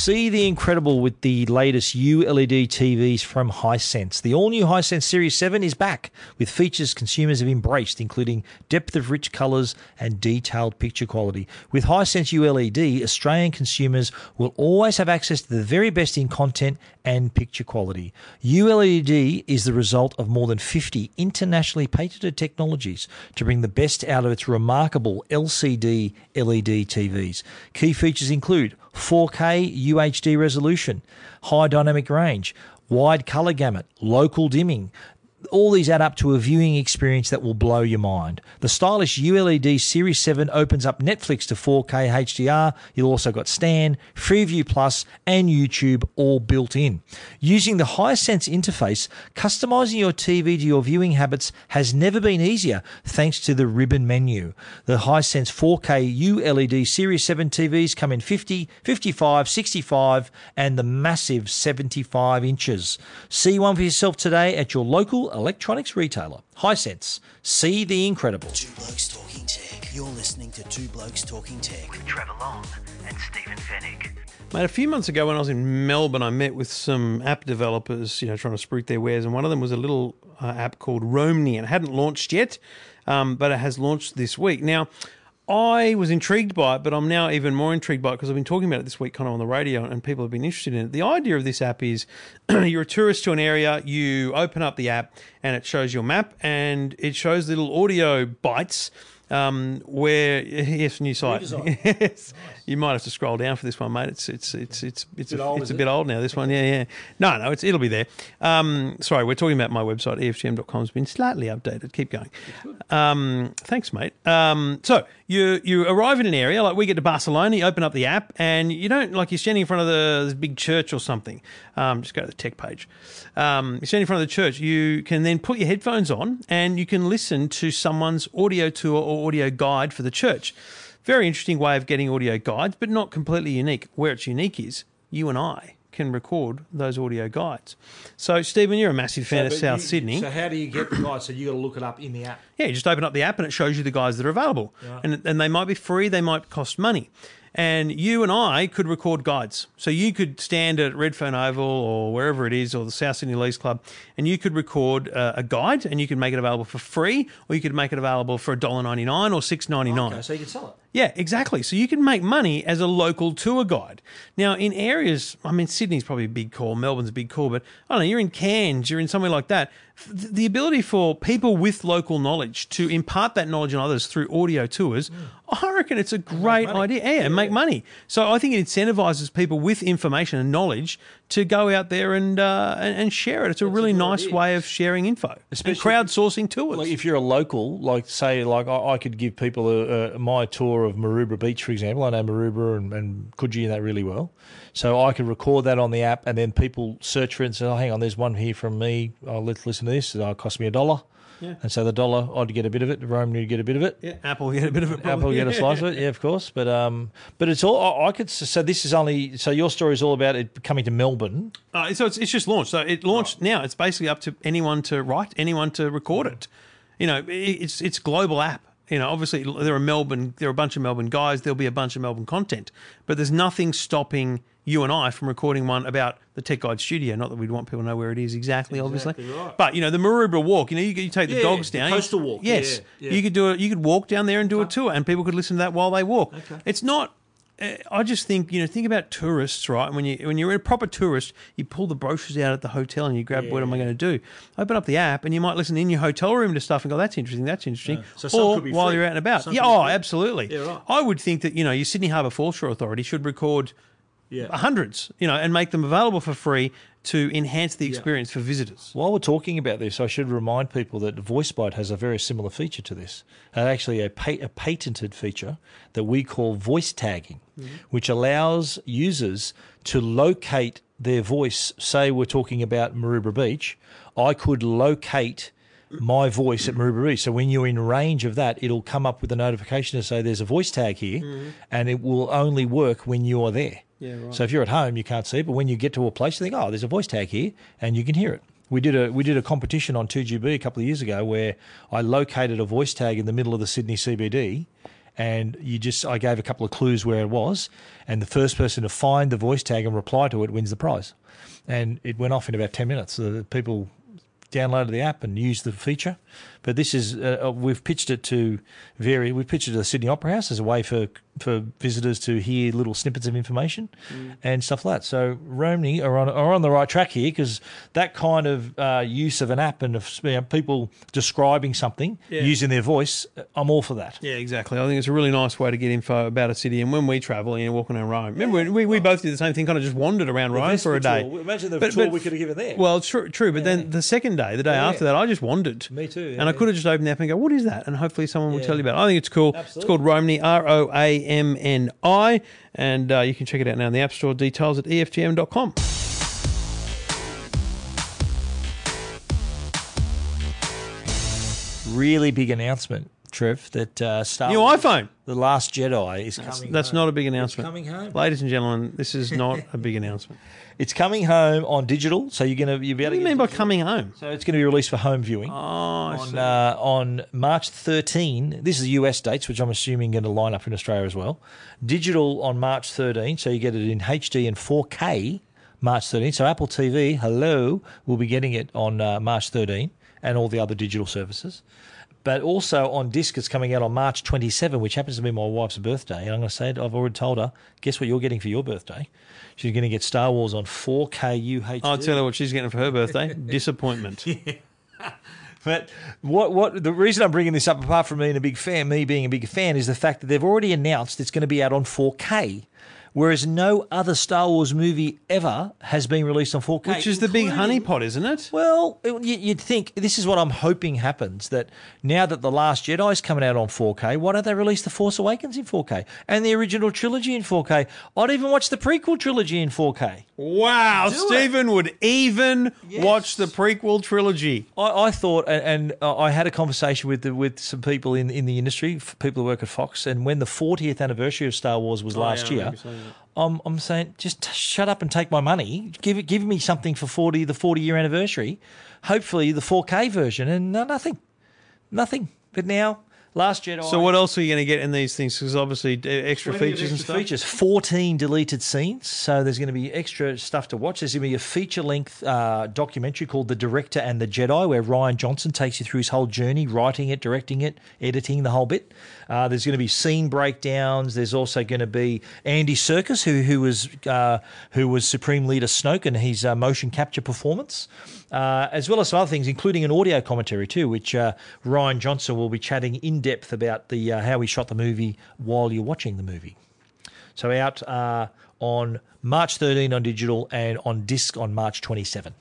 See the incredible with the latest ULED TVs from Hisense. The all new Hisense Series 7 is back with features consumers have embraced, including depth of rich colours and detailed picture quality. With Hisense ULED, Australian consumers will always have access to the very best in content and picture quality. ULED is the result of more than 50 internationally patented technologies to bring the best out of its remarkable LCD LED TVs. Key features include 4K UHD resolution, high dynamic range, wide color gamut, local dimming. All these add up to a viewing experience that will blow your mind. The stylish ULED Series 7 opens up Netflix to 4K HDR. You've also got Stan, Freeview Plus, and YouTube all built in. Using the Hisense interface, customizing your TV to your viewing habits has never been easier thanks to the ribbon menu. The Hisense 4K ULED Series 7 TVs come in 50, 55, 65, and the massive 75 inches. See one for yourself today at your local electronics retailer. Hisense. See the incredible. Two Blokes Talking Tech. You're listening to Two Blokes Talking Tech. with Trevor Long and Stephen Fenech. Mate, a few months ago when I was in Melbourne, I met with some app developers, you know, trying to spruik their wares, and one of them was a little uh, app called Roamni, and it hadn't launched yet, um, but it has launched this week. Now, I was intrigued by it, but I'm now even more intrigued by it because I've been talking about it this week kind of on the radio and people have been interested in it. The idea of this app is you're a tourist to an area, you open up the app and it shows your map and it shows little audio bites um, where yes, new site. yes. You might have to scroll down for this one, mate. It's it's it's it's it's a, old, it's a it? bit old now. This one, yeah, yeah. No, no, it's it'll be there. Um, sorry, we're talking about my website. E EFTM.com has been slightly updated. Keep going. Um, thanks, mate. Um, so you you arrive in an area like we get to Barcelona. You open up the app and you don't like you're standing in front of the this big church or something. Um, just go to the tech page. Um, you're standing in front of the church. You can then put your headphones on and you can listen to someone's audio tour or audio guide for the church. Very interesting way of getting audio guides, but not completely unique. Where it's unique is you and I can record those audio guides. So, Stephen, you're a massive fan of South you- Sydney. So how do you get the guides? So you got to look it up in the app. Yeah, you just open up the app and it shows you the guys that are available. And, and they might be free, they might cost money. And you and I could record guides. So you could stand at Redfern Oval or wherever it is, or the South Sydney Leagues Club, and you could record uh, a guide and you could make it available for free, or you could make it available for $1.99 or $6.99. Okay, so you can sell it. Yeah, exactly. So you can make money as a local tour guide. Now, in areas, I mean, Sydney's probably a big call, Melbourne's a big call, but I don't know, you're in Cairns, you're in somewhere like that. The ability for people with local knowledge to impart that knowledge on others through audio tours, I reckon it's a great idea. Yeah, and make money. So I think it incentivizes people with information and knowledge to go out there and uh, and, and share it. It's a really good nice idea. way of sharing info, and Especially- crowdsourcing tours. Like if you're a local, like say, like I, I could give people a, a, my tour of Maroubra Beach, for example. I know Maroubra and, and Coogee and that really well, so I could record that on the app, and then people search for it and say, "Oh, hang on, there's one here from me. Oh, let's listen to this. It'll cost me a dollar." Yeah. And so the dollar, I'd get a bit of it. Rome would get a bit of it. yeah, Apple get a bit of it. Apple get a slice of it, yeah, of course. But um, but it's all I, I could. So this is only. So your story is all about it coming to Melbourne. Uh, so it's, it's just launched. So it launched now. It's basically up to anyone to write, anyone to record it. You know, it's it's global app. You know, obviously there are Melbourne, there are a bunch of Melbourne guys. There'll be a bunch of Melbourne content, but there's nothing stopping you and I from recording one about the Tech Guide Studio. Not that we'd want people to know where it is exactly, obviously. right. But you know, the Maroubra Walk. You know, you, you take the Yeah, dogs the down. coastal walk. Yes, Yeah, yeah. you could do it. You could walk down there and do a tour, and people could listen to that while they walk. Okay. It's not. Uh, I just think you know think about tourists, right? When you when you're a proper tourist, you pull the brochures out at the hotel and you grab what am I going to do? Open up the app and you might listen in your hotel room to stuff and go, that's interesting, that's interesting. So some or while free. you're out and about, Some yeah, oh, free. absolutely. Yeah, right. I would think that you know your Sydney Harbour Foreshore Authority should record Yeah. hundreds, you know, and make them available for free to enhance the experience for visitors. While we're talking about this, I should remind people that VoiceBite has a very similar feature to this. Uh, actually, a, pa- a patented feature that we call voice tagging, which allows users to locate their voice. Say we're talking about Maroubra Beach, I could locate my voice at Maroubra Beach. So when you're in range of that, it'll come up with a notification to say there's a voice tag here, and it will only work when you are there. Yeah, right. So if you're at home, you can't see it, but when you get to a place, you think, oh, there's a voice tag here, and you can hear it. We did a we did a competition on 2GB a couple of years ago where I located a voice tag in the middle of the Sydney CBD, and you just I gave a couple of clues where it was, and the first person to find the voice tag and reply to it wins the prize. And it went off in about ten minutes. So the people downloaded the app and used the feature. But this is uh, uh, we've pitched it to vary. We've pitched it to the Sydney Opera House as a way for for visitors to hear little snippets of information and stuff like that. So Roamni are on are on the right track here because that kind of uh, use of an app and of you know, people describing something Yeah. using their voice, uh, I'm all for that. Yeah, exactly. I think it's a really nice way to get info about a city. And when we travel, you know, walking around Rome, remember we, we both did the same thing, kind of just wandered around Rome for a day. Imagine the But- tour but- we could have given there. Well, true, true. But then the second day, the day Yeah. after that, I just wandered. Me too, and I could have just opened the app and go, "What is that?" And hopefully someone will tell you about it. I think it's cool. It's called Roamni, R O A M N I, and uh, you can check it out now in the App Store. Details at E EFTM.com. really big announcement, Trev, that uh, Star New Wars- iPhone. The Last Jedi is coming. That's home. not a big announcement. coming home. Ladies and gentlemen, this is not a big announcement. It's coming home on digital, so you're gonna you'll be What able do you to mean by digital. coming home? So it's going to be released for home viewing Oh, I on see. uh, on March 13. This is the US dates, which I'm assuming going to line up in Australia as well. Digital on March 13, so you get it in HD and 4K March 13. So Apple TV, hello, will be getting it on uh, March 13, and all the other digital services. But also on disc, it's coming out on March 27, which happens to be my wife's birthday. And I'm going to say it, I've already told her, guess what you're getting for your birthday? She's going to get Star Wars on 4K UHD. I'll tell her what she's getting for her birthday: disappointment. But what what the reason I'm bringing this up, apart from being a big fan, me being a big fan, is the fact that they've already announced it's going to be out on 4K, whereas no other Star Wars movie ever has been released on 4K, Which is the big honeypot, isn't it? Well, it- you- you'd think this is what I'm hoping happens that now that the Last Jedi is coming out on 4K, why don't they release the Force Awakens in 4K and the original trilogy in 4K? I'd even watch the prequel trilogy in 4K. Wow, Do it. Stephen would even Yes. watch the prequel trilogy. I, I thought, and, and uh, I had a conversation with the, with some people in, in the industry, people who work at Fox, and when the 40th anniversary of Star Wars was last Oh, yeah, year, I'm, I'm saying just shut up and take my money. Give it, give me something for 40, the 40 year anniversary. Hopefully the 4K version and no, nothing, nothing. But now, last Jedi. So what else are you going to get in these things? Because obviously extra features and stuff. Features, 14 deleted scenes. So there's going to be extra stuff to watch. There's going to be a feature length uh, documentary called The Director and the Jedi, where Rian Johnson takes you through his whole journey, writing it, directing it, editing the whole bit. Uh, there's going to be scene breakdowns. There's also going to be Andy Serkis, who who was uh, who was Supreme Leader Snoke, and his uh, motion capture performance, uh, as well as some other things, including an audio commentary too, which uh, Rian Johnson will be chatting in depth about the uh, how he shot the movie while you're watching the movie. So out uh, on March 13 on digital and on disc on March 27.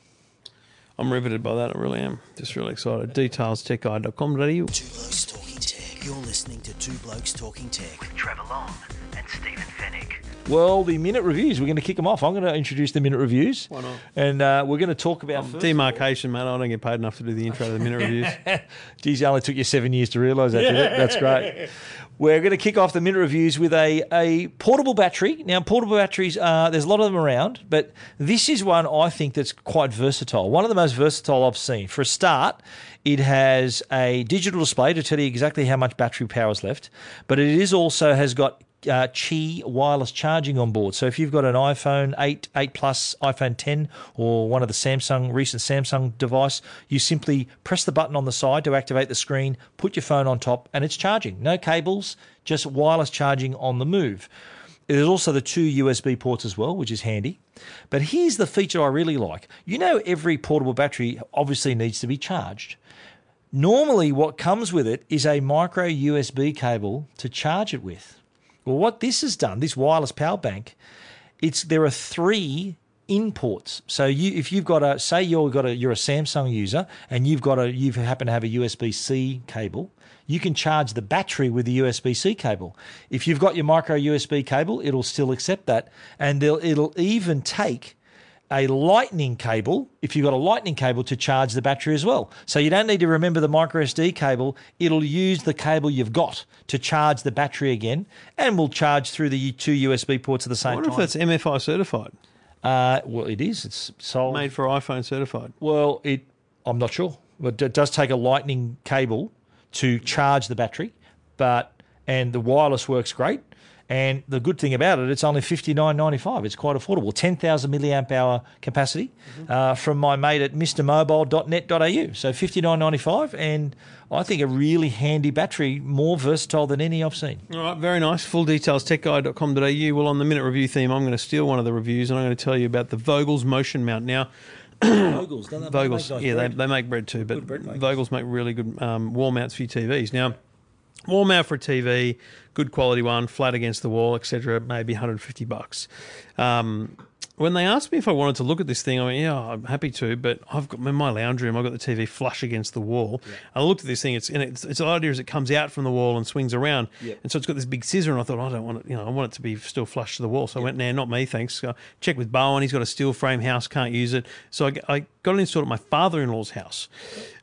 I'm riveted by that. I really am. Just really excited. Details techguide.com.au. Two Blokes Talking Tech. You're listening to Two Blokes Talking Tech. Trevor Long and Stephen Fenech. Well, the minute reviews, we're going to kick them off. I'm going to introduce the minute reviews. Why not? And uh, we're going to talk about first. Demarcation, man. I don't get paid enough to do the intro to the minute reviews. Geez, it only took you seven years to realise that. did it? That's great. We're going to kick off the minute reviews with a, a portable battery. Now, portable batteries, uh, there's a lot of them around, but this is one I think that's quite versatile. One of the most versatile I've seen. For a start, it has a digital display to tell you exactly how much battery power is left, but it is also has got uh, Qi wireless charging on board. So if you've got an iPhone 8, 8 Plus, iPhone 10, or one of the Samsung recent Samsung device, you simply press the button on the side to activate the screen, put your phone on top, and it's charging. No cables, just wireless charging on the move. There's also the two USB ports as well, which is handy. But here's the feature I really like. You know, every portable battery obviously needs to be charged. Normally, what comes with it is a micro USB cable to charge it with. Well, what this has done, this wireless power bank, it's there are three in ports. So you, if you've got a, say you've got a, you're a Samsung user and you've got a, you happen to have a USB C cable, you can charge the battery with the USB C cable. If you've got your micro USB cable, it'll still accept that, and it'll even take a lightning cable if you've got a lightning cable to charge the battery as well. So you don't need to remember the micro SD cable. It'll use the cable you've got to charge the battery again and will charge through the two USB ports at the I same wonder time. if that's MFI certified, uh, well, it is. It's sold. made for iPhone certified. Well, it. I'm not sure, but it does take a lightning cable to charge the battery, but and the wireless works great. And the good thing about it, it's only fifty nine ninety five. It's quite affordable. Ten thousand milliamp hour capacity uh, from my mate at mrmobile.net.au. So fifty nine ninety five, and I think a really handy battery, more versatile than any I've seen. All right, very nice. Full details, techguide.com.au. Well, on the minute review theme, I'm going to steal one of the reviews and I'm going to tell you about the Vogels Motion Mount. Now, Vogels, don't they Vogels, yeah, they, they make bread too, but Vogels make really good um, wall mounts for your TVs. Now, mount for a TV, good quality one, flat against the wall, etc. Maybe 150 bucks. Um, when they asked me if I wanted to look at this thing, I went, "Yeah, I'm happy to." But I've got in my lounge room. I've got the TV flush against the wall. I looked at this thing. It's and it's, its idea is it comes out from the wall and swings around, and so it's got this big scissor. And I thought, I don't want it. You know, I want it to be still flush to the wall. So I went, "Nah, not me, thanks." So I checked with Bowen. He's got a steel frame house, can't use it. So I, I got it installed at my father-in-law's house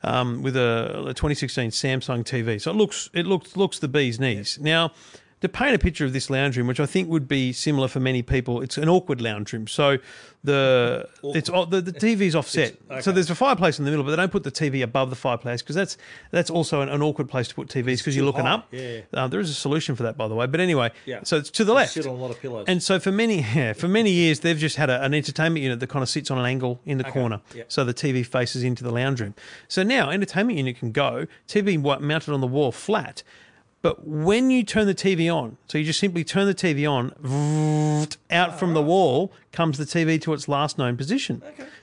um, with a, a 2016 Samsung TV. So it looks it looks looks the bee's knees. Now to paint a picture of this lounge room, which I think would be similar for many people, it's an awkward lounge room. So the it's the, the TV's offset. So there's a fireplace in the middle, but they don't put the TV above the fireplace because that's that's also an, an awkward place to put TVs because you're looking high. up. Yeah. Uh, there is a solution for that, by the way. But anyway, Yeah. so it's to the left. sit on a lot of pillows. And so for many yeah, for many years they've just had a, an entertainment unit that kind of sits on an angle in the corner, yeah. so the TV faces into the lounge room. So now entertainment unit can go TV mounted on the wall flat. But when you turn the TV on, so you just simply turn the TV on, out from the wall comes the TV to its last known position.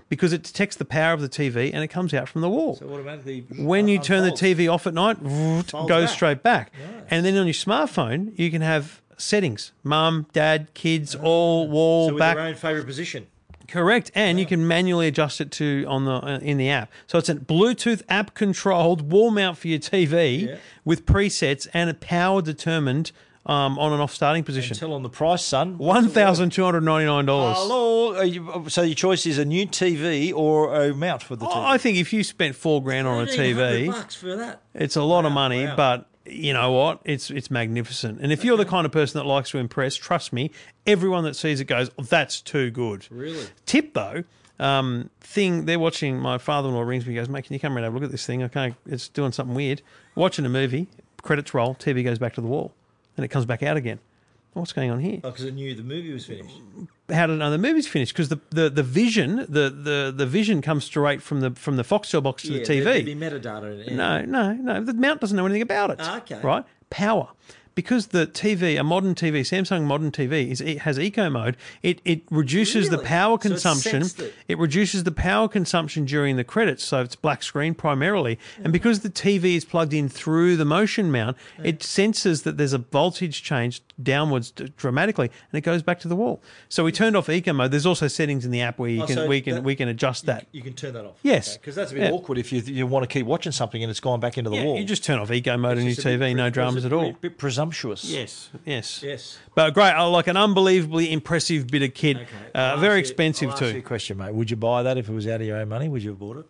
Because it detects the power of the TV and it comes out from the wall. So automatically, when you turn the TV off at night, goes back. straight back. And then on your smartphone, you can have settings mum, dad, kids, all wall, so with back. your own favourite position. Correct, and you can manually adjust it to on the uh, in the app. So it's a Bluetooth app controlled wall mount for your TV Yeah. with presets and a power determined um, on and off starting position. Tell on the price, son. One thousand two hundred ninety nine dollars. Hello. Are you- So your choice is a new TV or a mount for the TV. I think if you spent four grand on a TV, bucks for that. it's a lot of money, wow. but you know what? It's it's magnificent. And if you're the kind of person that likes to impress, trust me, everyone that sees it goes, oh, "That's too good." Really? Tip though, um, thing they're watching. My father-in-law rings me. He goes, "Mate, can you come around and have a look at this thing? Okay, it's doing something weird." Watching a movie, credits roll, TV goes back to the wall, and it comes back out again. What's going on here? Oh, because it knew the movie was finished. How know the movie's finished because the, the, the vision the, the, the vision comes straight from the from the Foxtel box to the TV. There'd be metadata. In No, no, no. The mount doesn't know anything about it. Ah, okay. Right? Power. Because the TV, a modern TV, Samsung modern TV, is it has eco mode. It it reduces the power consumption. sensed it? It reduces the power consumption during the credits, so it's black screen primarily. And mm. because the TV is plugged in through the motion mount, it senses that there's a voltage change downwards d- dramatically, and it goes back to the wall. So we turned off eco mode. There's also settings in the app where you Oh, can so we can that- we can adjust that. You can turn that off. Yes. Because that's a bit Yeah. awkward if you you want to keep watching something and it's gone back into the Yeah, wall. you just turn off eco mode on your It's just bit TV, no dramas at all. A bit presumptuous. Yes, yes, Yes. But great, oh, like an unbelievably impressive bit of kit. Uh, very ask you- expensive I'll ask you a too. question, mate. Would you buy that if it was out of your own money? Would you have bought it?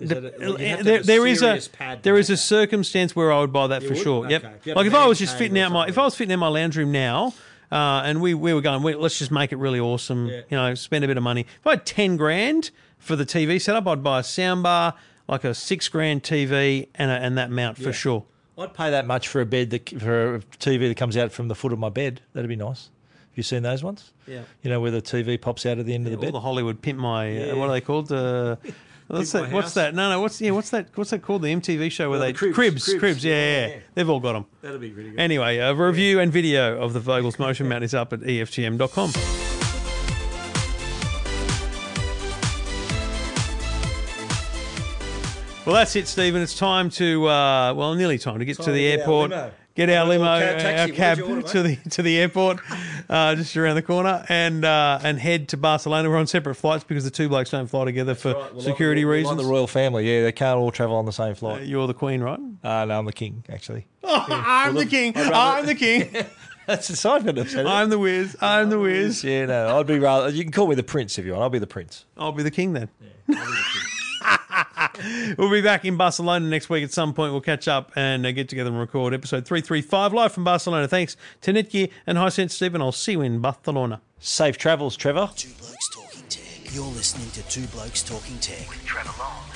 Is that a- you'd have to have There, there is a serious pad there to is a circumstance where I would buy that You for would? sure. Okay. Yep. If you had Like if I was just fitting out my if. I was fitting out my lounge room now. Uh, and we, we were going, we, let's just make it really awesome. Yeah. You know, spend a bit of money. If I had 10 grand for the TV setup, I'd buy a soundbar, like a six grand TV, and, a, and that mount for sure. I'd pay that much for a bed that for a TV that comes out from the foot of my bed. That'd be nice. Have you seen those ones? Yeah. You know where the TV pops out at the end of the All bed. the Hollywood pimp my uh, what are they called? Uh, what's that? What's that? No, no. What's yeah? What's that? What's that called? The MTV show where Oh, they the Cribs, cribs, Cribs. cribs. Yeah, yeah, Yeah. yeah. They've all got them. That'd be really good. Anyway, a review and video of the Vogel's motion mount is up at E Well, that's it, Stephen. It's time to, uh, well, nearly time to get to Time the to our airport. limo. Get our limo, cab, uh, taxi. our cab order, to the to the airport, uh, just around the corner, and uh, and head to Barcelona. We're on separate flights because the two blokes don't fly together for Right, well, security like, like reasons. the royal family, yeah, they can't all travel on the same Uh, flight. You're the queen, right? Uh, no, I'm the king, actually. I'm the king. I'm the king. That's the side of it. I'm the whiz. I'm the whiz. Yeah, no, I'd be rather. You can call me the prince if you want. I'll be the prince. I'll be the king then. we'll be back in Barcelona next week at some point. We'll catch up and uh, get together and record episode 335 live from Barcelona. Thanks to Netgear and Hisense Stephen. I'll see you in Barcelona. Safe travels, Trevor. Two Blokes Talking Tech. You're listening to Two Blokes Talking Tech. Trevor Long and Stephen Fenech.